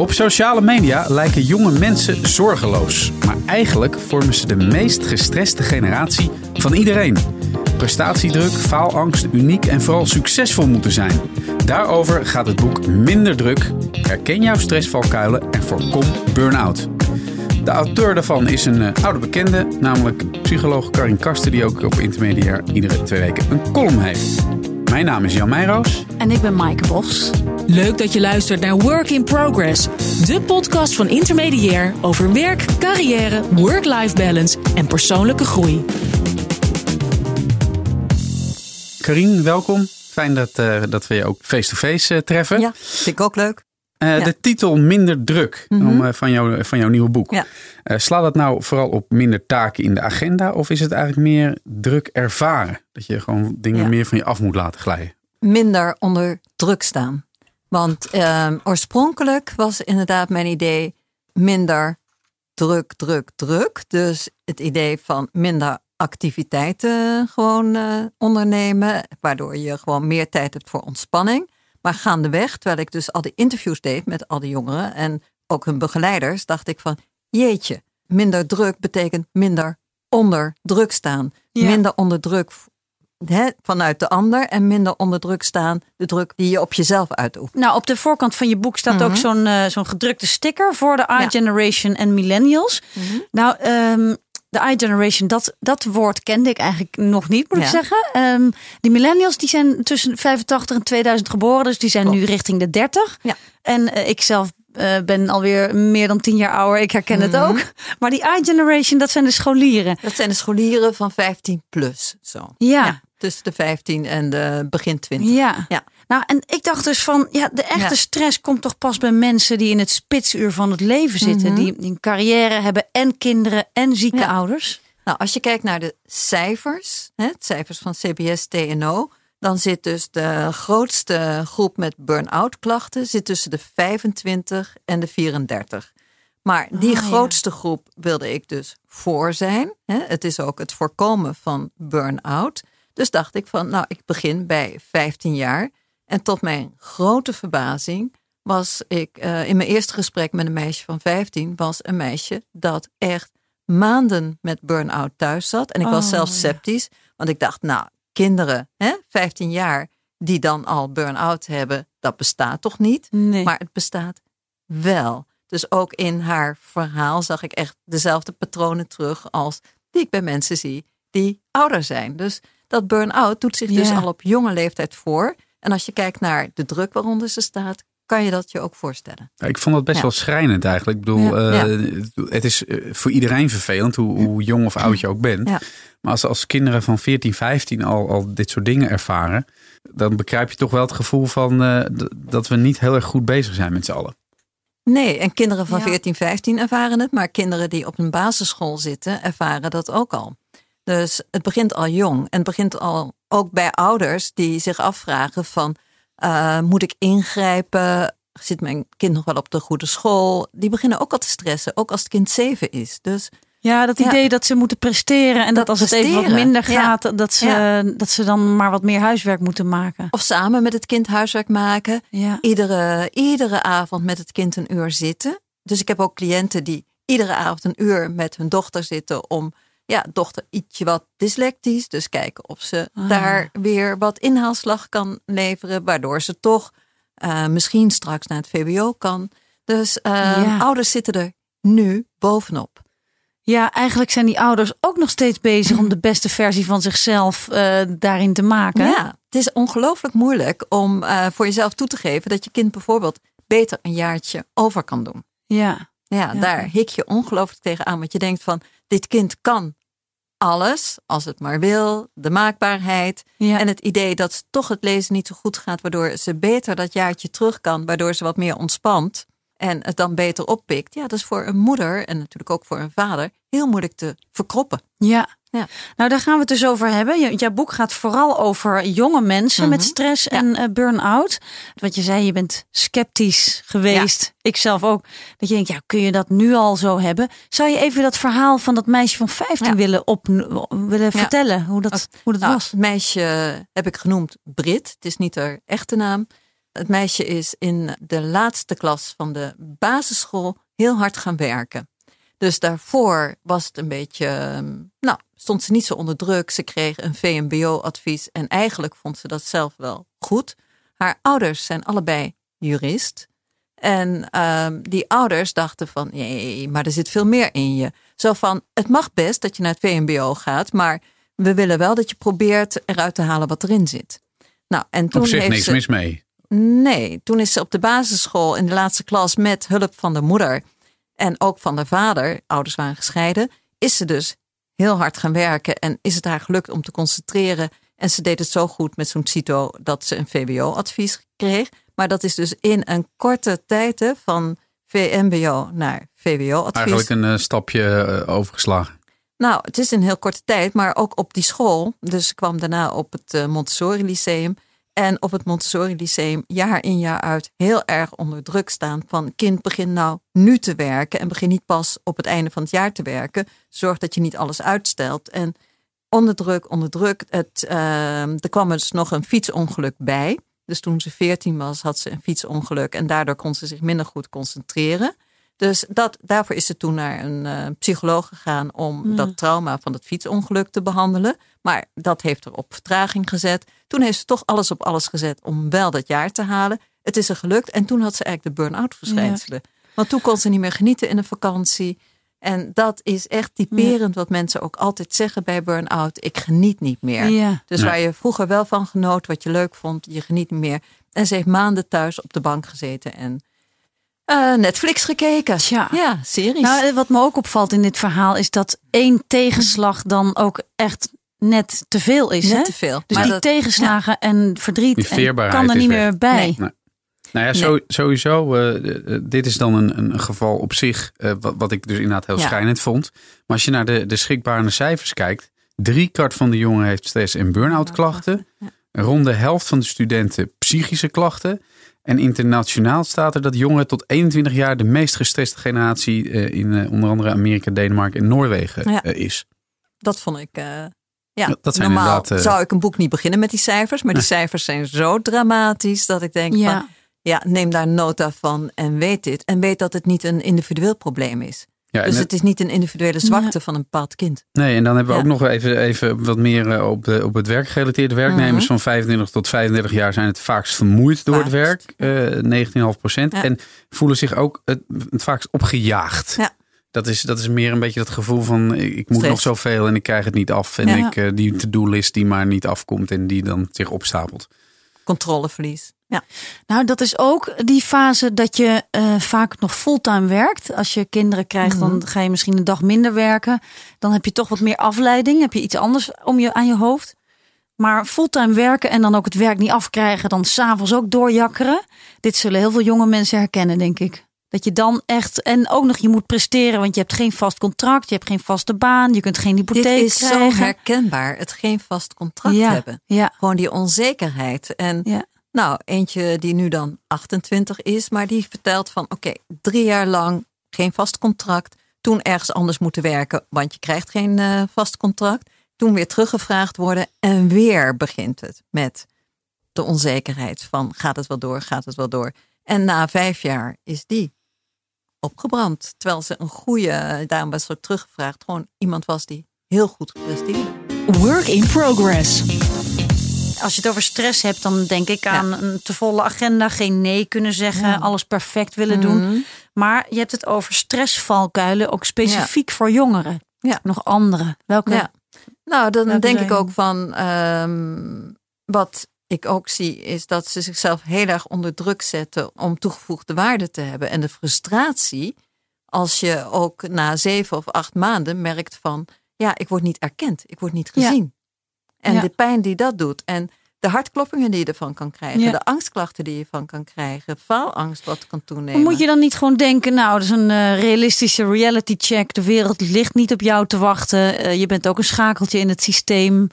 Op sociale media lijken jonge mensen zorgeloos. Maar eigenlijk vormen ze de meest gestreste generatie van iedereen. Prestatiedruk, faalangst, uniek en vooral succesvol moeten zijn. Daarover gaat het boek Minder Druk. Herken jouw stressvalkuilen en voorkom burn-out. De auteur daarvan is een uh, oude bekende, namelijk psycholoog Karin Kasten, die ook op Intermediair iedere twee weken een column heeft. Mijn naam is Jan Meijroos. En ik ben Maaike Bos. Leuk dat je luistert naar Work in Progress, de podcast van Intermediair over werk, carrière, work-life balance en persoonlijke groei. Karin, welkom. Fijn dat, uh, dat we je ook face-to-face uh, treffen. Ja, vind ik ook leuk. Uh, ja. De titel Minder druk mm -hmm. om, van, jou, van jouw nieuwe boek. Ja. slaat dat nou vooral op minder taken in de agenda? Of is het eigenlijk meer druk ervaren? Dat je gewoon dingen Ja. meer van je af moet laten glijden? Minder onder druk staan. Want ehm, oorspronkelijk was inderdaad mijn idee minder druk, druk, druk. Dus het idee van minder activiteiten gewoon eh, ondernemen. Waardoor je gewoon meer tijd hebt voor ontspanning. Maar gaandeweg, terwijl ik dus al die interviews deed met al die jongeren en ook hun begeleiders, dacht ik van jeetje, minder druk betekent minder onder druk staan. Ja. Minder onder druk vanuit de ander en minder onder druk staan de druk die je op jezelf uitoefent. Nou, op de voorkant van je boek staat ook zo'n eh, zo'n gedrukte sticker voor de Ja. iGeneration en millennials. Nou, ehm, de iGeneration, dat, dat woord kende ik eigenlijk nog niet, moet ik zeggen. Ehm, die millennials, die zijn tussen 85 en 2000 geboren, dus die zijn Klopt. nu richting de 30. Ja. En eh, ik zelf eh, ben alweer meer dan 10 jaar ouder, ik herken het ook. Maar die iGeneration, dat zijn de scholieren. Dat zijn de scholieren van 15 plus. Zo. Ja. tussen de 15 en de begin 20. Ja. Ja. Nou, en ik dacht dus van, ja, de echte Ja. stress komt toch pas bij mensen die in het spitsuur van het leven zitten. Die, die een carrière hebben en kinderen en zieke Ja. ouders. Nou, als je kijkt naar de cijfers, hè, het cijfers van CBS TNO, dan zit dus de grootste groep met burn-out klachten zit tussen de 25 en de 34. Maar die Ah, ja. grootste groep wilde ik dus voor zijn. Hè. Het is ook het voorkomen van burn-out. Dus dacht ik van, nou, ik begin bij 15 jaar. En tot mijn grote verbazing was ik eh, in mijn eerste gesprek met een meisje van 15, was een meisje dat echt maanden met burn-out thuis zat. En ik was Oh, zelfs ja. sceptisch, want ik dacht, nou, kinderen, hè, 15 jaar, die dan al burn-out hebben, dat bestaat toch niet? Nee. Maar het bestaat wel. Dus ook in haar verhaal zag ik echt dezelfde patronen terug als die ik bij mensen zie die ouder zijn. Dus dat burn-out doet zich dus al op jonge leeftijd voor. En als je kijkt naar de druk waaronder ze staat, kan je dat je ook voorstellen. Ja, Ik vond dat best Ja. wel schrijnend eigenlijk. Ik bedoel, Ja. eh, het is eh, voor iedereen vervelend, hoe, hoe jong of oud je ook bent. Ja. Maar als, als kinderen van 14, 15 al, al dit soort dingen ervaren, dan begrijp je toch wel het gevoel van eh, dat we niet heel erg goed bezig zijn met z'n allen. Nee, en kinderen van Ja. 14, 15 ervaren het, maar kinderen die op een basisschool zitten ervaren dat ook al. Dus het begint al jong en het begint al ook bij ouders die zich afvragen van eh, moet ik ingrijpen? Zit mijn kind nog wel op de goede school? Die beginnen ook al te stressen, ook als het kind zeven is. Dus Ja, dat Ja. idee dat ze moeten presteren en dat, Dat als het even wat minder Ja. gaat, dat, ze, Ja. dat ze dan maar wat meer huiswerk moeten maken. of samen met het kind huiswerk maken. Ja. iedere, iedere avond met het kind een uur zitten. Dus ik heb ook cliënten die iedere avond een uur met hun dochter zitten om, ja, dochter ietsje wat dyslectisch. Dus kijken of ze Ah. daar weer wat inhaalslag kan leveren, waardoor ze toch eh, misschien straks naar het VWO kan. Dus eh, Ja. ouders zitten er nu bovenop. ja, eigenlijk zijn die ouders ook nog steeds bezig om de beste versie van zichzelf eh, daarin te maken. Ja, het is ongelooflijk moeilijk om voor jezelf toe te geven dat je kind bijvoorbeeld beter een jaartje over kan doen. ja. Ja, Ja. daar hik je ongelooflijk tegenaan. Want je denkt van, dit kind kan alles, als het maar wil. De maakbaarheid. Ja. En het idee dat toch het lezen niet zo goed gaat. Waardoor ze beter dat jaartje terug kan. Waardoor ze wat meer ontspant. En het dan beter oppikt. Ja, dat is voor een moeder en natuurlijk ook voor een vader heel moeilijk te verkroppen. Ja. Ja. Nou, daar gaan we het dus over hebben. Jouw boek gaat vooral over jonge mensen met stress en eh, burn-out. Wat je zei, je bent sceptisch geweest. Ik zelf ook. Dat je denkt, ja, kun je dat nu al zo hebben? Zou je even dat verhaal van dat meisje van 15 Ja. willen, op, willen vertellen? Hoe dat, hoe dat Nou, was? Het meisje heb ik genoemd Brit. Het is niet haar echte naam. het meisje is in de laatste klas van de basisschool heel hard gaan werken. Dus daarvoor was het een beetje, ehm, nou, stond ze niet zo onder druk. Ze kreeg een VMBO-advies en eigenlijk vond ze dat zelf wel goed. Haar ouders zijn allebei jurist. En um, die ouders dachten van, nee, maar er zit veel meer in je. Zo van, het mag best dat je naar het VMBO gaat, maar we willen wel dat je probeert eruit te halen wat erin zit. Nou, en toen Op zich heeft niks ze, mis mee. Nee, toen is ze op de basisschool in de laatste klas met hulp van de moeder en ook van de vader, ouders waren gescheiden, is ze dus heel hard gaan werken en is het haar gelukt om te concentreren. En ze deed het zo goed met zo'n CITO dat ze een VWO-advies kreeg. Maar dat is dus in een korte tijd hè, van VMBO naar VWO-advies. Eigenlijk een eh, stapje eh, overgeslagen. Nou, het is een heel korte tijd, maar ook op die school. Dus ik kwam daarna op het eh, Montessori Lyceum. En op het Montessori Lyceum jaar in jaar uit heel erg onder druk staan van kind begin nou nu te werken en begin niet pas op het einde van het jaar te werken. Zorg dat je niet alles uitstelt. En onder druk, onder druk. Het, uh, er kwam dus nog een fietsongeluk bij. Dus toen ze 14 was, had ze een fietsongeluk en daardoor kon ze zich minder goed concentreren. Dus dat, daarvoor is ze toen naar een uh, psycholoog gegaan om Ja. dat trauma van het fietsongeluk te behandelen. Maar dat heeft er op vertraging gezet. Toen heeft ze toch alles op alles gezet om wel dat jaar te halen. Het is er gelukt en toen had ze eigenlijk de burn-out verschijnselen. Want toen kon ze niet meer genieten in een vakantie. En dat is echt typerend wat mensen ook altijd zeggen bij burn-out. Ik geniet niet meer. Ja. Dus waar je vroeger wel van genoot, wat je leuk vond, je geniet niet meer. En ze heeft maanden thuis op de bank gezeten en eh, Netflix gekeken. Tja. Ja, series. Nou, wat me ook opvalt in dit verhaal is dat één tegenslag dan ook echt net te veel is. Net hè? te veel. Dus Maar die dat- tegenslagen en verdriet Die en veerbaarheid kan er niet weg. meer bij. Nee. Nou ja, zo, sowieso, eh, eh, dit is dan een, een geval op zich, eh, wat, wat ik dus inderdaad heel Ja. schrijnend vond. Maar als je naar de, de schrikbarende cijfers kijkt, drie kwart van de jongen heeft stress- en burn-out klachten. Rond de helft van de studenten psychische klachten. En internationaal staat er dat jongeren tot 21 jaar de meest gestreste generatie eh, in eh, onder andere Amerika, Denemarken en Noorwegen Ja. eh, is. Dat vond ik. eh, ja, dat zijn normaal zou ik een boek niet beginnen met die cijfers, maar die cijfers zijn zo dramatisch dat ik denk Ja. van ja, neem daar nota van en weet dit. En weet dat het niet een individueel probleem is. Ja, Dus het- het is niet een individuele zwakte van een bepaald kind. Nee, en dan hebben we Ja. ook nog even, even wat meer eh, op, de, op het werkgerelateerde. Werknemers Mhm. van 25 tot 35 jaar zijn het vaakst vermoeid door het werk. eh 19,5 procent. Ja. En voelen zich ook het, het vaakst opgejaagd. Ja. Dat is, dat is meer een beetje dat gevoel van ik, moet Stress. nog zoveel en ik krijg het niet af. En Ja. ik, eh, die to-do-list die maar niet afkomt en die dan zich opstapelt. Controleverlies. Ja. Nou, dat is ook die fase dat je eh, vaak nog fulltime werkt. Als je kinderen krijgt, Mhm. dan ga je misschien een dag minder werken. Dan heb je toch wat meer afleiding. Heb je iets anders om je aan je hoofd. Maar fulltime werken en dan ook het werk niet afkrijgen, dan s'avonds ook doorjakkeren. Dit zullen heel veel jonge mensen herkennen, denk ik. Dat je dan echt, en ook nog je moet presteren, want je hebt geen vast contract, je hebt geen vaste baan, je kunt geen hypotheek Dit is zo herkenbaar. Het geen vast contract ja, hebben. ja, Gewoon die onzekerheid. En ja. nou, eentje die nu dan 28 is, maar die vertelt van oké, drie jaar lang geen vast contract. Toen ergens anders moeten werken, want je krijgt geen eh, vast contract. Toen weer teruggevraagd worden en weer begint het met de onzekerheid van gaat het wel door, gaat het wel door. En na vijf jaar is die opgebrand. Terwijl ze een goede, daarom was ze teruggevraagd, gewoon iemand was die heel goed presteerde. Work in progress. Als je het over stress hebt, dan denk ik aan een te volle agenda, geen nee kunnen zeggen, alles perfect willen doen. Mhm. Maar je hebt het over stressvalkuilen, ook specifiek voor jongeren. Ja. Nog andere. Welke? Ja. Nou, dan Welke denk zijn- ik ook van ehm, wat ik ook zie, is dat ze zichzelf heel erg onder druk zetten om toegevoegde waarde te hebben. En de frustratie, als je ook na zeven of acht maanden merkt van ja, ik word niet erkend, ik word niet Ja. gezien. En Ja. de pijn die dat doet. En de hartkloppingen die je ervan kan krijgen, Ja. de angstklachten die je van kan krijgen, faalangst wat kan toenemen. Maar Moet je dan niet gewoon denken, nou, dat is een eh, realistische reality check. De wereld ligt niet op jou te wachten. Eh, je bent ook een schakeltje in het systeem.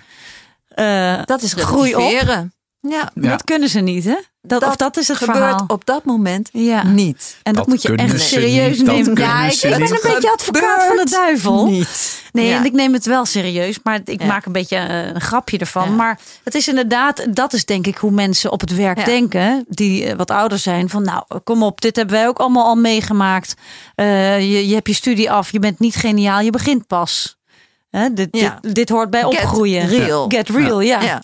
Eh, dat is groei op. Ja, Ja. Dat kunnen ze niet, hè? Dat, of dat is het gebeurt verhaal. op dat moment Ja. niet. En dat, Dat moet je echt serieus niet, nemen. Ja, ik, ben niet. een beetje advocaat van de duivel. Niet. Nee, Ja. en ik neem het wel serieus, maar ik Ja. maak een beetje eh, een grapje ervan. Ja. Maar het is inderdaad, dat is denk ik hoe mensen op het werk Ja. denken, die eh, wat ouder zijn. Van nou, kom op, dit hebben wij ook allemaal al meegemaakt. Eh, je, je hebt je studie af, je bent niet geniaal, je begint pas. Hè, dit, Ja. dit, dit hoort bij Get opgroeien. real. Get real, ja.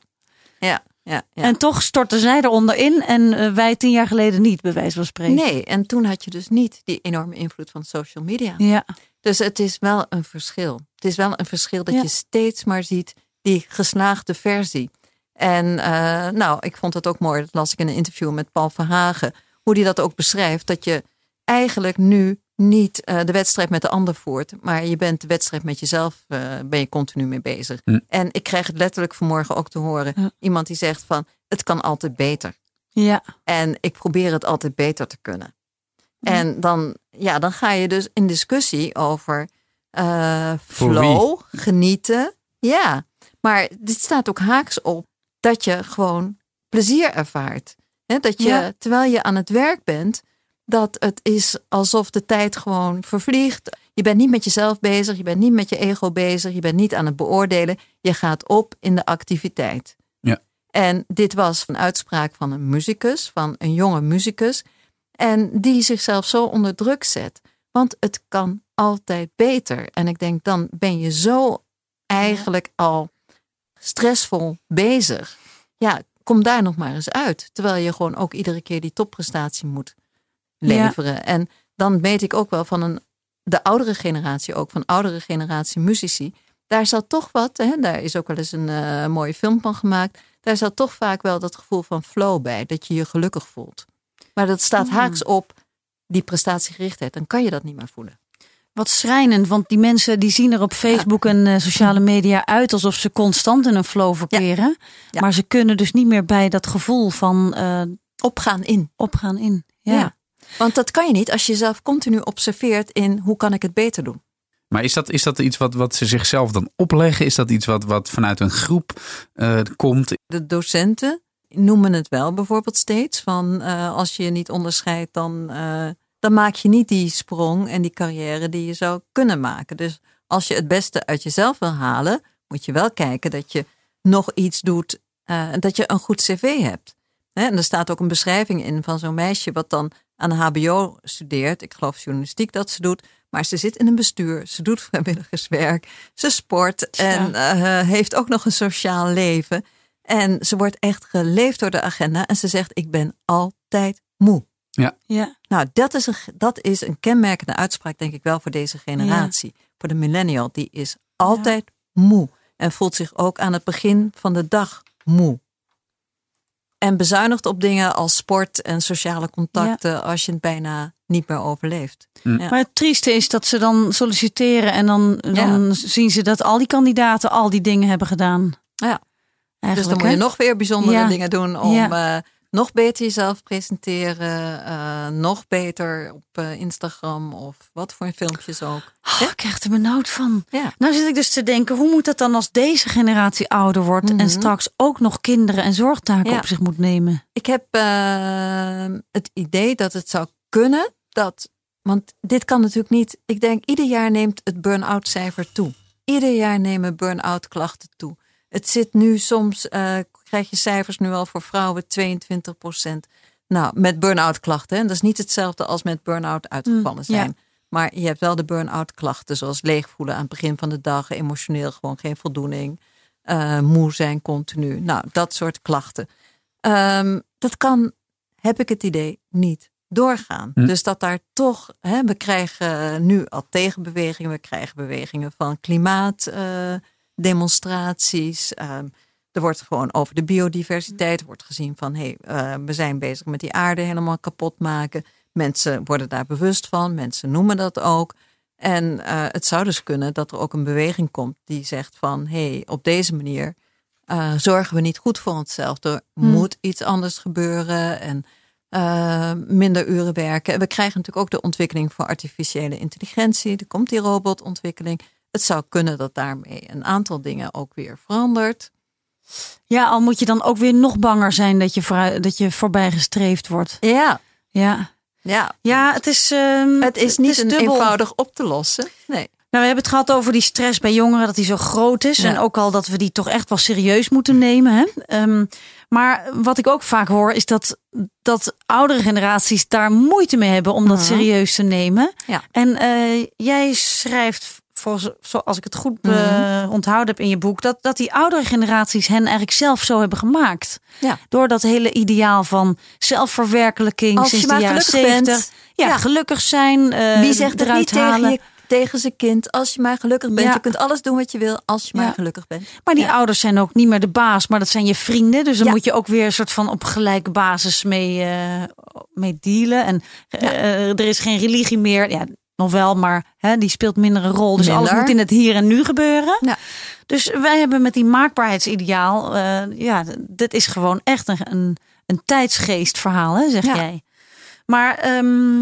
Ja. Ja. Ja. En toch storten zij eronder in en eh, wij tien jaar geleden niet, bij wijze van spreken. Nee, en toen had je dus niet die enorme invloed van social media. Ja, Dus het is wel een verschil. Het is wel een verschil dat Ja. je steeds maar ziet die geslaagde versie. En eh, nou, ik vond het ook mooi, dat las ik in een interview met Paul Verhagen, hoe die dat ook beschrijft, dat je eigenlijk nu niet eh, de wedstrijd met de ander voert, maar je bent de wedstrijd met jezelf, eh, ben je continu mee bezig. Hm. En ik krijg het letterlijk vanmorgen ook te horen, Ja. iemand die zegt van, het kan altijd beter. ja, En ik probeer het altijd beter te kunnen. En dan, ja, dan ga je dus in discussie over eh, flow, genieten. Ja, maar dit staat ook haaks op dat je gewoon plezier ervaart. Hè, dat je, Ja. terwijl je aan het werk bent, dat het is alsof de tijd gewoon vervliegt. Je bent niet met jezelf bezig, je bent niet met je ego bezig, je bent niet aan het beoordelen. Je gaat op in de activiteit. Ja. En dit was een uitspraak van een muzikus, van een jonge muzikus. En die zichzelf zo onder druk zet. Want het kan altijd beter. En ik denk, dan ben je zo eigenlijk al stressvol bezig. Ja, kom daar nog maar eens uit. Terwijl je gewoon ook iedere keer die topprestatie moet leveren. En dan weet ik ook wel van een, de oudere generatie, ook van oudere generatie muzici. Daar zat toch wat, hè, daar is ook wel eens een eh, mooie film van gemaakt. Daar zat toch vaak wel dat gevoel van flow bij, dat je je gelukkig voelt. Maar dat staat haaks op die prestatiegerichtheid. Dan kan je dat niet meer voelen. Wat schrijnend, want die mensen die zien er op Facebook en eh, sociale media uit alsof ze constant in een flow verkeren. Ja. Maar ze kunnen dus niet meer bij dat gevoel van eh, Opgaan in. opgaan in. Ja. Want dat kan je niet als je jezelf continu observeert in hoe kan ik het beter doen. Maar is dat, is dat iets wat, wat ze zichzelf dan opleggen? Is dat iets wat, wat vanuit een groep eh, komt? De docenten noemen het wel bijvoorbeeld steeds van eh, als je je niet onderscheidt, dan, eh, dan maak je niet die sprong en die carrière die je zou kunnen maken. Dus als je het beste uit jezelf wil halen, moet je wel kijken dat je nog iets doet, eh, dat je een goed cv hebt. Hè, en er staat ook een beschrijving in van zo'n meisje wat dan aan de HBO studeert. Ik geloof journalistiek dat ze doet. Maar ze zit in een bestuur, ze doet vrijwilligerswerk, ze sport en eh, heeft ook nog een sociaal leven. En ze wordt echt geleefd door de agenda en ze zegt: Ik ben altijd moe. Ja. Nou, dat is, een, dat is een kenmerkende uitspraak, denk ik wel, voor deze generatie. Voor de millennial, die is altijd moe. En voelt zich ook aan het begin van de dag moe. En bezuinigt op dingen als sport en sociale contacten als je het bijna niet meer overleeft. Ja. Maar het trieste is dat ze dan solliciteren en dan, dan zien ze dat al die kandidaten al die dingen hebben gedaan. Ja. Dus Eigenlijk, dan moet je hè? nog weer bijzondere Ja. dingen doen om Ja. Nog beter jezelf presenteren. eh, nog beter op eh, Instagram of wat voor filmpjes ook. Oh, ik krijg er benauwd van. Ja. Nou zit ik dus te denken, hoe moet dat dan als deze generatie ouder wordt en Mhm. straks ook nog kinderen en zorgtaken Ja. op zich moet nemen? Ik heb eh, het idee dat het zou kunnen dat. Want dit kan natuurlijk niet. Ik denk, ieder jaar neemt het burn-out cijfer toe. Ieder jaar nemen burn-out klachten toe. Het zit nu soms, eh, krijg je cijfers nu al voor vrouwen 22% Nou, met burn-out klachten. Hè? Dat is niet hetzelfde als met burn-out uitgevallen Mm, ja. zijn. Maar je hebt wel de burn-out klachten, zoals leegvoelen aan het begin van de dag, emotioneel gewoon geen voldoening, eh, moe zijn continu. Nou, dat soort klachten. Ehm, dat kan, heb ik het idee, niet doorgaan. Hm. Dus dat daar toch, hè, we krijgen nu al tegenbewegingen, we krijgen bewegingen van klimaatdemonstraties. Ehm, er wordt gewoon over de biodiversiteit er wordt gezien van hé, hey, we zijn bezig met die aarde helemaal kapot maken. Mensen worden daar bewust van, mensen noemen dat ook. En eh, het zou dus kunnen dat er ook een beweging komt die zegt van hé, hey, op deze manier eh, zorgen we niet goed voor onszelf. Er Hmm. moet iets anders gebeuren en eh, minder uren werken. En we krijgen natuurlijk ook de ontwikkeling voor artificiële intelligentie. Er komt die robotontwikkeling. Het zou kunnen dat daarmee een aantal dingen ook weer verandert. Ja, al moet je dan ook weer nog banger zijn dat je, dat je voorbij gestreefd wordt. Ja, Ja, ja. ja het is. ehm, Het is niet een eenvoudig op te lossen. Nee. Nou, we hebben het gehad over die stress bij jongeren, dat die zo groot is. Ja. En ook al dat we die toch echt wel serieus moeten nemen. Hè? Ehm, maar wat ik ook vaak hoor, is dat, dat oudere generaties daar moeite mee hebben om dat Mhm. serieus te nemen. Ja. En eh, jij schrijft, volgens, zoals ik het goed eh, Mhm. onthouden heb in je boek, dat, dat die oudere generaties hen eigenlijk zelf zo hebben gemaakt. Ja. Door dat hele ideaal van zelfverwerkelijking Als sinds je maar de jaren gelukkig bent. 70. Ja, Ja. gelukkig zijn. eh, Wie zegt eruit niet tegen, halen. je, tegen zijn kind? Als je maar gelukkig bent. Ja. Je kunt alles doen wat je wil als je maar gelukkig bent. Maar die Ja. ouders zijn ook niet meer de baas, maar dat zijn je vrienden. Dus dan moet je ook weer een soort van op gelijke basis mee, eh, mee dealen. En eh, er is geen religie meer. Ja, wel, maar hè, die speelt minder een rol. Dus alles moet in het hier en nu gebeuren. Ja. Dus wij hebben met die maakbaarheidsideaal, eh, ja, dit is gewoon echt een, een, een tijdsgeestverhaal, hè, zeg Ja. jij. Maar ehm,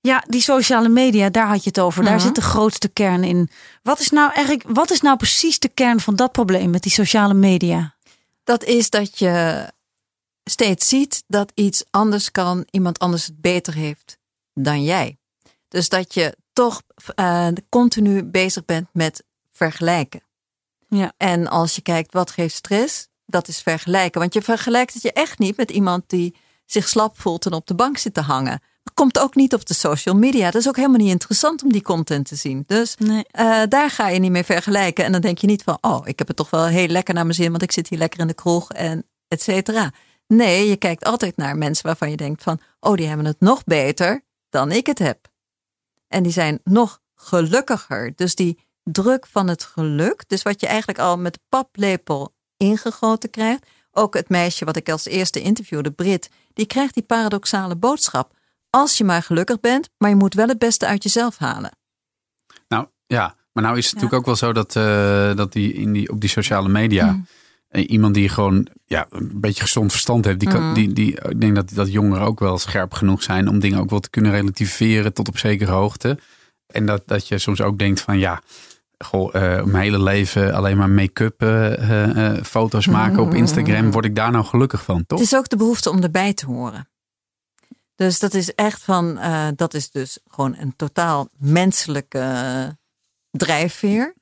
ja, die sociale media, daar had je het over. Daar Mhm. zit de grootste kern in. Wat is nou eigenlijk, wat is nou precies de kern van dat probleem met die sociale media? Dat is dat je steeds ziet dat iets anders kan, iemand anders het beter heeft dan jij. Dus dat je toch eh, continu bezig bent met vergelijken. Ja. En als je kijkt wat geeft stress, dat is vergelijken. Want je vergelijkt het je echt niet met iemand die zich slap voelt en op de bank zit te hangen. Dat komt ook niet op de social media. Dat is ook helemaal niet interessant om die content te zien. Dus Nee. eh, daar ga je niet mee vergelijken. En dan denk je niet van, oh, ik heb het toch wel heel lekker naar mijn zin, want ik zit hier lekker in de kroeg en et cetera. Nee, je kijkt altijd naar mensen waarvan je denkt van, oh, die hebben het nog beter dan ik het heb. En die zijn nog gelukkiger. Dus die druk van het geluk, dus wat je eigenlijk al met de paplepel ingegoten krijgt. Ook het meisje wat ik als eerste interviewde, Brit, die krijgt die paradoxale boodschap. Als je maar gelukkig bent, maar je moet wel het beste uit jezelf halen. Nou ja, maar nou is het natuurlijk ook wel zo dat, eh, dat die, in die op die sociale media. Mm. Iemand die gewoon ja, een beetje gezond verstand heeft. Die kan, Mhm. die, die, ik denk dat, dat jongeren ook wel scherp genoeg zijn om dingen ook wel te kunnen relativeren tot op zekere hoogte. En dat, dat je soms ook denkt van ja, goh, eh, mijn hele leven alleen maar make-up eh, eh, foto's maken op Instagram. Word ik daar nou gelukkig van, toch? Het is ook de behoefte om erbij te horen. Dus dat is echt van, dat is dus gewoon een totaal menselijke drijfveer.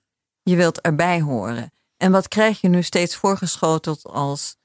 Je wilt erbij horen. En wat krijg je nu steeds voorgeschoteld als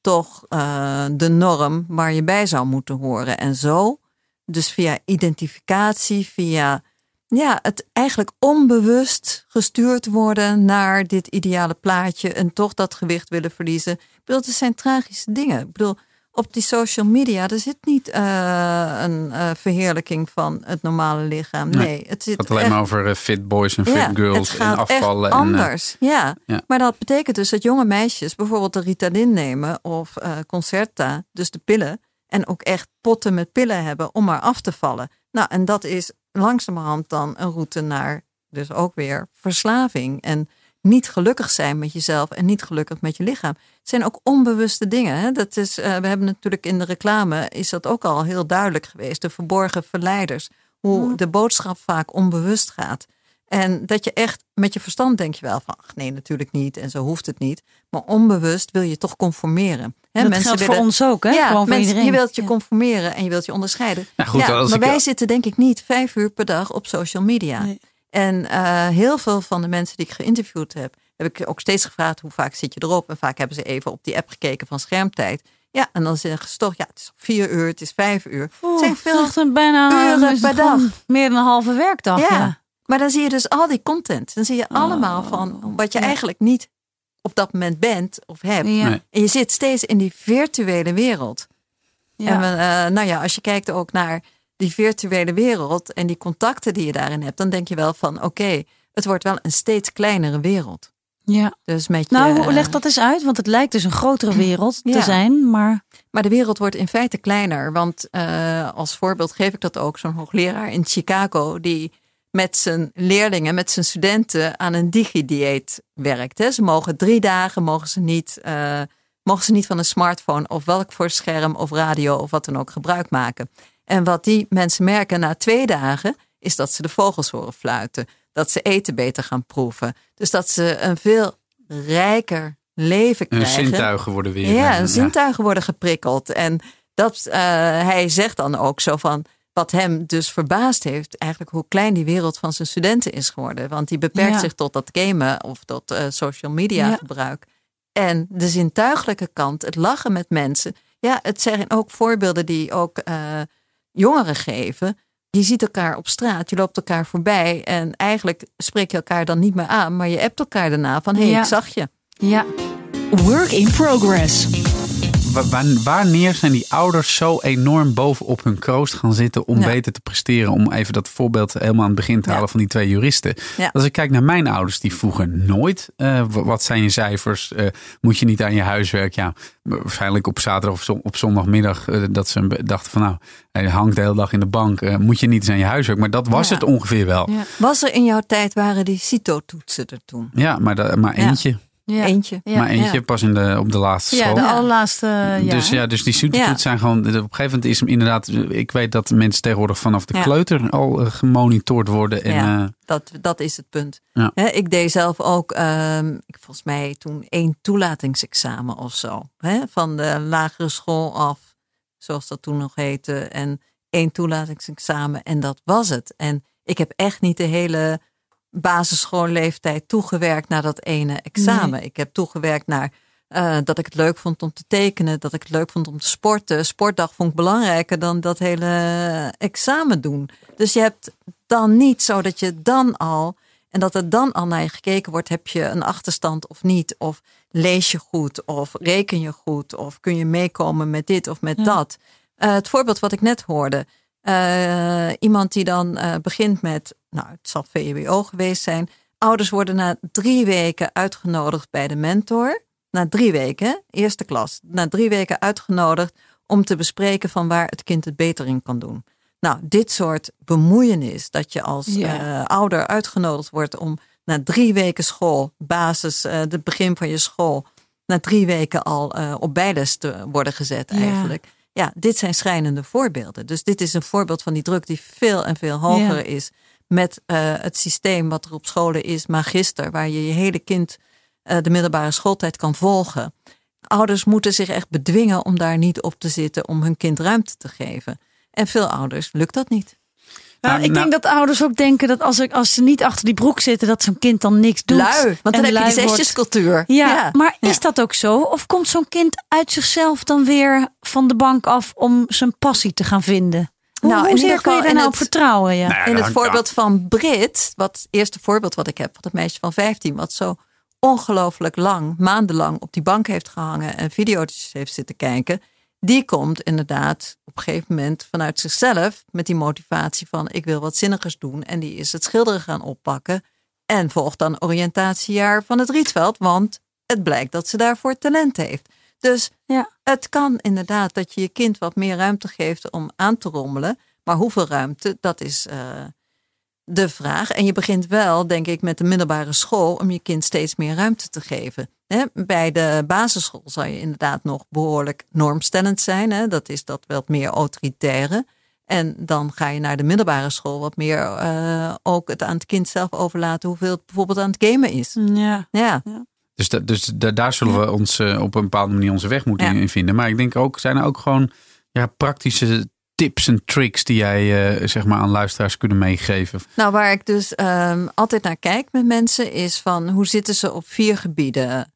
toch eh, de norm waar je bij zou moeten horen? En zo, dus via identificatie, via ja, het eigenlijk onbewust gestuurd worden naar dit ideale plaatje en toch dat gewicht willen verliezen. Ik bedoel, het zijn tragische dingen. Ik bedoel, op die social media, er zit niet eh, een eh, verheerlijking van het normale lichaam. Nee, Nee, het zit gaat alleen echt- maar over eh, fit boys en fit ja, girls en afvallen. Echt en, anders, ja. ja. Maar dat betekent dus dat jonge meisjes bijvoorbeeld de Ritalin nemen of Concerta, dus de pillen, en ook echt potten met pillen hebben om maar af te vallen. Nou, en dat is langzamerhand dan een route naar dus ook weer verslaving en niet gelukkig zijn met jezelf en niet gelukkig met je lichaam. Het zijn ook onbewuste dingen. Hè? Dat is, eh, we hebben natuurlijk in de reclame is dat ook al heel duidelijk geweest. De verborgen verleiders. Hoe de boodschap vaak onbewust gaat. En dat je echt met je verstand denk je wel van, ach nee, natuurlijk niet. En zo hoeft het niet. Maar onbewust wil je toch conformeren. Hè, dat geldt voor ons ook, hè? Ja, Gewoon voor mensen, iedereen. je wilt je Ja. conformeren en je wilt je onderscheiden. Ja, goed, ja, maar ik- wij zitten denk ik niet vijf uur per dag op social media. Nee. En eh, heel veel van de mensen die ik geïnterviewd heb, heb ik ook steeds gevraagd hoe vaak zit je erop. En vaak hebben ze even op die app gekeken van schermtijd. Ja, en dan zeggen ze toch, ja, het is vier uur, het is vijf uur. het Oeh, zijn dat veel een bijna uren per dag. Meer dan een halve werkdag. ja. Ja. Maar dan zie je dus al die content. Dan zie je allemaal van wat je Ja. eigenlijk niet op dat moment bent of hebt. Ja. Nee. En je zit steeds in die virtuele wereld. Ja. En we, eh, nou ja, als je kijkt ook naar die virtuele wereld en die contacten die je daarin hebt, dan denk je wel van oké, het wordt wel een steeds kleinere wereld. ja. Dus met je, Nou, hoe- leg dat eens uit, want het lijkt dus een grotere wereld te Ja. zijn, maar Maar de wereld wordt in feite kleiner. Want eh, als voorbeeld geef ik dat ook. Zo'n hoogleraar in Chicago die met zijn leerlingen, met zijn studenten aan een digidieet werkt. Hè. Ze mogen drie dagen mogen ze, niet, eh, mogen ze niet van een smartphone of welk voor scherm of radio of wat dan ook gebruik maken. En wat die mensen merken na twee dagen is dat ze de vogels horen fluiten. Dat ze eten beter gaan proeven. Dus dat ze een veel rijker leven Hun krijgen. zintuigen worden weer... Ja, hun zintuigen worden geprikkeld. En dat, eh, hij zegt dan ook zo van, wat hem dus verbaasd heeft, eigenlijk hoe klein die wereld van zijn studenten is geworden. Want die beperkt Ja. zich tot dat gamen of tot eh, social media Ja. gebruik. En de zintuigelijke kant, het lachen met mensen. Ja, het zijn ook voorbeelden die ook eh, jongeren geven. Je ziet elkaar op straat, je loopt elkaar voorbij. En eigenlijk spreek je elkaar dan niet meer aan, maar je appt elkaar daarna van hé, hey, Ja. ik zag je. Ja, Work in progress. Wa- wa- Wanneer zijn die ouders zo enorm bovenop hun kroost gaan zitten om Ja. beter te presteren? Om even dat voorbeeld helemaal aan het begin te Ja. halen van die twee juristen. Ja. Als ik kijk naar mijn ouders, die vroegen nooit eh, wa- wat zijn je cijfers? Eh, moet je niet aan je huiswerk? Ja, waarschijnlijk op zaterdag of op zondagmiddag eh, dat ze dachten van nou, hij hangt de hele dag in de bank. moet je niet eens aan je huiswerk? Maar dat was Ja. het ongeveer wel. Ja. Was er in jouw tijd, waren die CITO-toetsen er toen? Ja, maar, maar Ja. eentje. Ja. Eentje. Ja. maar eentje ja. pas in de, op de laatste Ja, school. de Ja. allerlaatste jaar. Dus ja, dus die Ja. zijn gewoon. Op een gegeven moment is hem inderdaad. Ik weet dat mensen tegenwoordig vanaf de Ja. kleuter al eh, gemonitord worden. En, Ja. eh, Dat, dat is het punt. Ik deed zelf ook, ehm, ik, volgens mij toen één toelatingsexamen of zo. Hè, van de lagere school af, zoals dat toen nog heette. En één toelatingsexamen en dat was het. En ik heb echt niet de hele basisschoolleeftijd toegewerkt naar dat ene examen. Ik heb toegewerkt naar eh, dat ik het leuk vond om te tekenen, dat ik het leuk vond om te sporten. Sportdag vond ik belangrijker dan dat hele examen doen. Dus je hebt dan niet zo dat je dan al, en dat er dan al naar je gekeken wordt, heb je een achterstand of niet? Of lees je goed? Of reken je goed? Of kun je meekomen met dit of met Ja. dat? Eh, het voorbeeld wat ik net hoorde. Eh, iemand die dan eh, begint met, nou het zal VWO geweest zijn. Ouders worden na drie weken uitgenodigd bij de mentor. Na drie weken, eerste klas. Na drie weken uitgenodigd om te bespreken van waar het kind het beter in kan doen. Nou, dit soort bemoeienis, dat je als Ja. eh, ouder uitgenodigd wordt om na drie weken school, basis, het begin van je school, na drie weken al op bijles te worden gezet Ja. eigenlijk. Ja, dit zijn schrijnende voorbeelden. Dus dit is een voorbeeld van die druk die veel en veel hoger Ja. is met eh, het systeem wat er op scholen is, magister, waar je je hele kind eh, de middelbare schooltijd kan volgen. Ouders moeten zich echt bedwingen om daar niet op te zitten, om hun kind ruimte te geven. En veel ouders lukt dat niet. Nou, Nou, ik nou- denk dat ouders ook denken dat als, ik, als ze niet achter die broek zitten, dat zo'n kind dan niks doet. Lui, want dan en heb je die zesjescultuur. Ja, maar Ja. is dat ook zo? Of komt zo'n kind uit zichzelf dan weer van de bank af om zijn passie te gaan vinden? Hoe, Nou, in hoezeer ieder kun je daar nou op het- vertrouwen? Ja. Nou ja, In het voorbeeld van Brit, wat het eerste voorbeeld wat ik heb, van dat meisje van 15, wat zo ongelooflijk lang, maandenlang op die bank heeft gehangen en video's heeft zitten kijken, die komt inderdaad op een gegeven moment vanuit zichzelf met die motivatie van ik wil wat zinnigers doen en die is het schilderen gaan oppakken en volgt dan oriëntatiejaar van het Rietveld, want het blijkt dat ze daarvoor talent heeft. Dus Ja. het kan inderdaad dat je je kind wat meer ruimte geeft om aan te rommelen. Maar hoeveel ruimte, dat is eh, de vraag. En je begint wel, denk ik, met de middelbare school om je kind steeds meer ruimte te geven. Hè, bij de basisschool zal je inderdaad nog behoorlijk normstellend zijn. Hè? Dat is dat wat meer autoritaire. En dan ga je naar de middelbare school wat meer eh, ook het aan het kind zelf overlaten hoeveel het bijvoorbeeld aan het gamen is. Ja. Ja, Dus, da- dus da- daar zullen we ons eh, op een bepaalde manier onze weg moeten Ja. in vinden. Maar ik denk ook, zijn er ook gewoon ja, praktische tips en tricks die jij eh, zeg maar aan luisteraars kunnen meegeven? Nou, waar ik dus ehm, altijd naar kijk met mensen is van hoe zitten ze op vier gebieden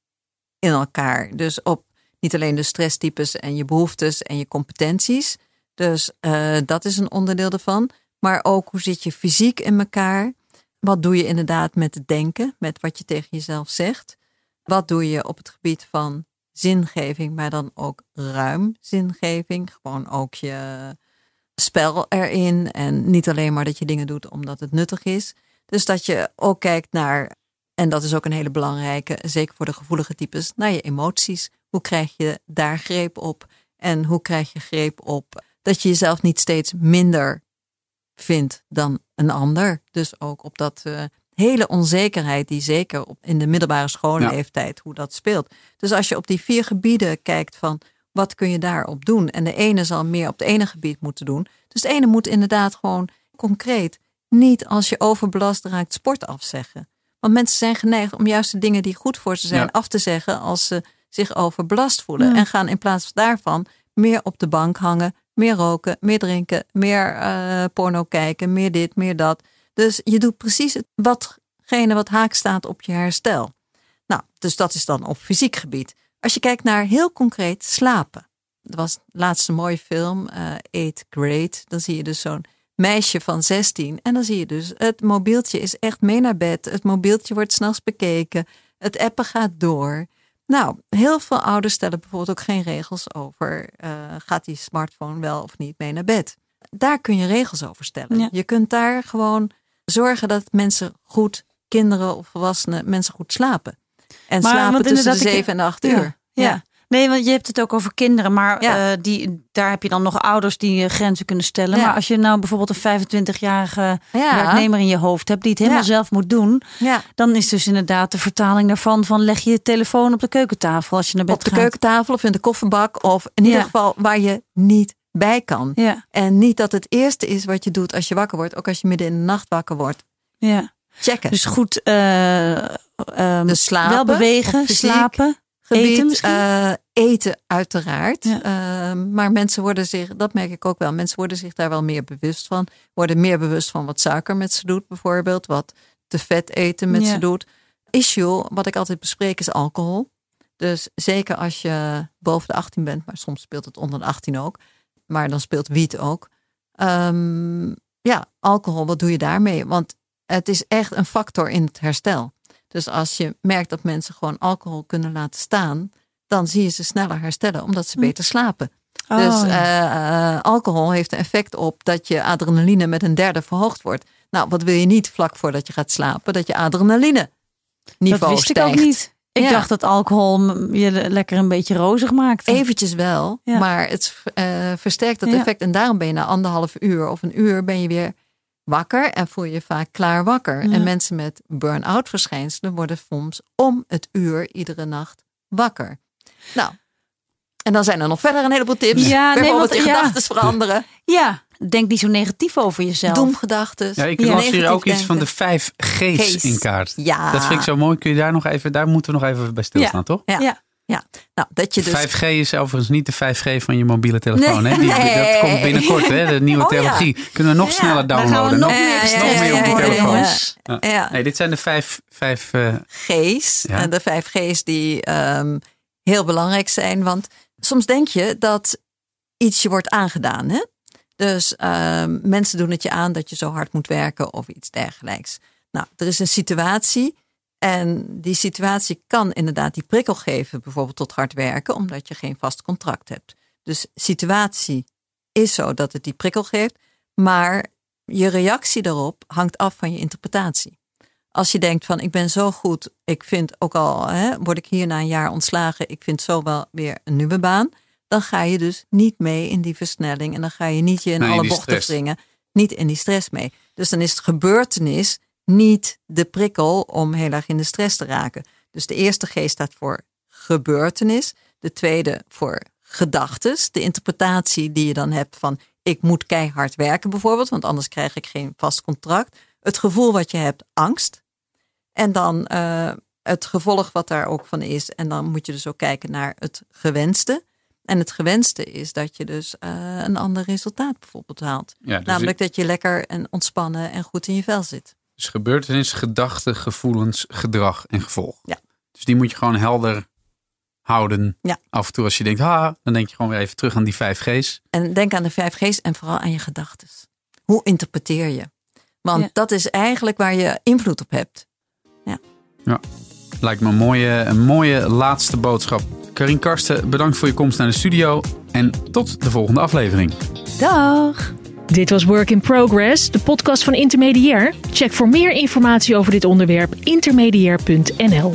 in elkaar. Dus op niet alleen de stresstypes en je behoeftes en je competenties. Dus eh, dat is een onderdeel ervan. Maar ook hoe zit je fysiek in elkaar? Wat doe je inderdaad met het denken, met wat je tegen jezelf zegt? Wat doe je op het gebied van zingeving, maar dan ook ruim zingeving? Gewoon ook je spel erin. En niet alleen maar dat je dingen doet omdat het nuttig is. Dus dat je ook kijkt naar, en dat is ook een hele belangrijke, zeker voor de gevoelige types, naar je emoties. Hoe krijg je daar greep op? En hoe krijg je greep op dat je jezelf niet steeds minder vindt dan een ander? Dus ook op dat eh, hele onzekerheid die zeker op, in de middelbare schoolleeftijd, hoe dat speelt. Dus als je op die vier gebieden kijkt van wat kun je daarop doen? En de ene zal meer op het ene gebied moeten doen. Dus de ene moet inderdaad gewoon concreet niet als je overbelast raakt sport afzeggen. Want mensen zijn geneigd om juist de dingen die goed voor ze zijn Ja. af te zeggen als ze zich overbelast voelen. Ja. En gaan in plaats daarvan meer op de bank hangen, meer roken, meer drinken, meer eh, porno kijken, meer dit, meer dat. Dus je doet precies watgene wat haak staat op je herstel. Nou, dus dat is dan op fysiek gebied. Als je kijkt naar heel concreet slapen. Dat was de laatste mooie film, eh Eighth Grade. Dan zie je dus zo'n meisje van 16. En dan zie je dus, het mobieltje is echt mee naar bed. Het mobieltje wordt s'nachts bekeken. Het appen gaat door. Nou, heel veel ouders stellen bijvoorbeeld ook geen regels over. eh, gaat die smartphone wel of niet mee naar bed? Daar kun je regels over stellen. Ja. Je kunt daar gewoon zorgen dat mensen goed, kinderen of volwassenen, mensen goed slapen. En Maar, slapen tussen de ik- 7 en de 8 Ja. uur. Ja. Nee, want je hebt het ook over kinderen, maar Ja. eh, die, daar heb je dan nog ouders die eh, grenzen kunnen stellen. Ja. Maar als je nou bijvoorbeeld een 25-jarige Ja. werknemer in je hoofd hebt die het helemaal zelf moet doen, dan is dus inderdaad de vertaling daarvan van leg je telefoon op de keukentafel als je naar bed Op de gaat. keukentafel of in de kofferbak of in ieder geval waar je niet bij kan. Ja, En niet dat het eerste is wat je doet als je wakker wordt, ook als je midden in de nacht wakker wordt. ja. Checken. Dus goed, eh, ehm, Dus slapen, wel bewegen, fysiek slapen, gebied, eten misschien? eh, eten uiteraard. Ja. Ehm, maar mensen worden zich, dat merk ik ook wel, mensen worden zich daar wel meer bewust van. Worden meer bewust van wat suiker met ze doet bijvoorbeeld. Wat te vet eten met Ja. ze doet. Issue, wat ik altijd bespreek, is alcohol. Dus zeker als je boven de 18 bent, maar soms speelt het onder de 18 ook. Maar dan speelt wiet ook. Ehm, ja, alcohol, wat doe je daarmee? Want het is echt een factor in het herstel. Dus als je merkt dat mensen gewoon alcohol kunnen laten staan, dan zie je ze sneller herstellen, omdat ze Hm. beter slapen. Oh, dus ja. eh, alcohol heeft een effect op dat je adrenaline met een derde verhoogd wordt. Nou, wat wil je niet vlak voordat je gaat slapen? Dat je adrenaline niveau dat wist stijgt. ik ook niet. Ik Ja. dacht dat alcohol je lekker een beetje rozig maakte. Eventjes wel, Ja. maar het eh, versterkt dat effect. En daarom ben je na anderhalf uur of een uur ben je weer wakker en voel je je vaak klaar wakker. Ja. En mensen met burn-out verschijnselen worden soms om het uur iedere nacht wakker. Nou, en dan zijn er nog verder een heleboel tips. Ja, nee, Bijvoorbeeld want- je ja. gedachten veranderen, Ja, denk niet zo negatief over jezelf. doemgedachten. Ja, ik Ja. las hier ook iets van de vijf G's G's. in kaart. Ja. Dat vind ik zo mooi. Kun je daar nog even, daar moeten we nog even bij stilstaan, toch? Ja. Ja. Nou, dat je dus 5G is overigens niet de 5G van je mobiele telefoon. Nee. Hè? Die, dat komt binnenkort, hè? de nieuwe Oh, ja. technologie. Kunnen we nog Ja, sneller Dan gaan we downloaden. nog Nog- meer op die worden, telefoon. jongens. Ja. Nee, dit zijn de vijf, vijf eh, G's. Ja. En de vijf G's die ehm, heel belangrijk zijn. Want soms denk je dat iets je wordt aangedaan. Hè? Dus ehm, mensen doen het je aan dat je zo hard moet werken of iets dergelijks. Nou, er is een situatie. En die situatie kan inderdaad die prikkel geven, bijvoorbeeld tot hard werken, omdat je geen vast contract hebt. Dus situatie is zo dat het die prikkel geeft, maar je reactie daarop hangt af van je interpretatie. Als je denkt van ik ben zo goed, ik vind ook al, hè, word ik hier na een jaar ontslagen, ik vind zo wel weer een nieuwe baan, dan ga je dus niet mee in die versnelling en dan ga je niet je in Nee, alle bochten stress. wringen, niet in die stress mee. Dus dan is het gebeurtenis niet de prikkel om heel erg in de stress te raken. Dus de eerste G staat voor gebeurtenis, de tweede voor gedachtes, de interpretatie die je dan hebt van ik moet keihard werken bijvoorbeeld, want anders krijg ik geen vast contract. Het gevoel wat je hebt, angst. En dan eh, het gevolg wat daar ook van is. En dan moet je dus ook kijken naar het gewenste. En het gewenste is dat je dus eh, een ander resultaat bijvoorbeeld haalt. ja, dus, Namelijk dat je lekker en ontspannen en goed in je vel zit. Dus gebeurtenis, gedachten, gevoelens, gedrag en gevolg. Ja. Dus die moet je gewoon helder houden. Ja. Af en toe als je denkt, ha, dan denk je gewoon weer even terug aan die vijf G's. En denk aan de vijf G's en vooral aan je gedachten. Hoe interpreteer je? Want Ja. dat is eigenlijk waar je invloed op hebt. Lijkt me een mooie, een mooie laatste boodschap. Karin Karsten, bedankt voor je komst naar de studio. En tot de volgende aflevering. Dag. Dit was Work in Progress, de podcast van Intermediair. Check voor meer informatie over dit onderwerp intermediair.nl.